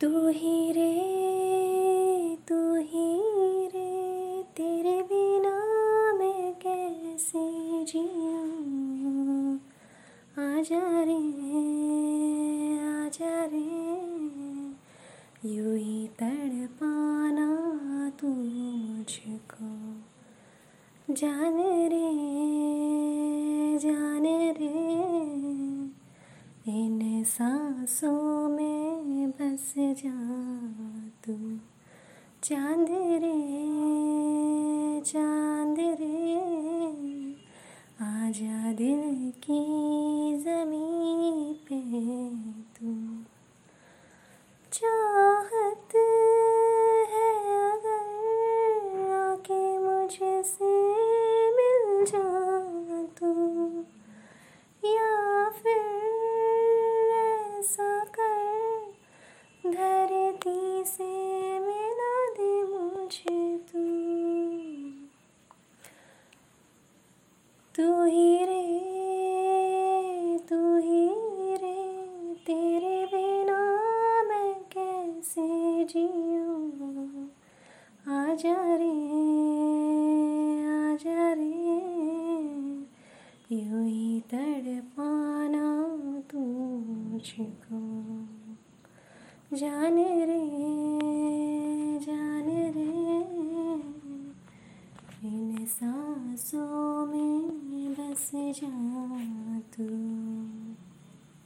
तू ही रे, तू ही रे, तेरे बिना मैं कैसे जीऊँ आजा रे आजा रे, यूँ ही तड़पाना तू मुझको। जान रे जान रे, इन सांसों में बस जा तू चाँद रे चाँद रे आजा दिल की ज़मीन पे। तू ही रे, तू ही रे, तेरे बिना मैं कैसे जीऊँ? आजा रे आजा रे, यूँ ही तड़पाना तू मुझको जान रे इन सांसों में बस जा तू।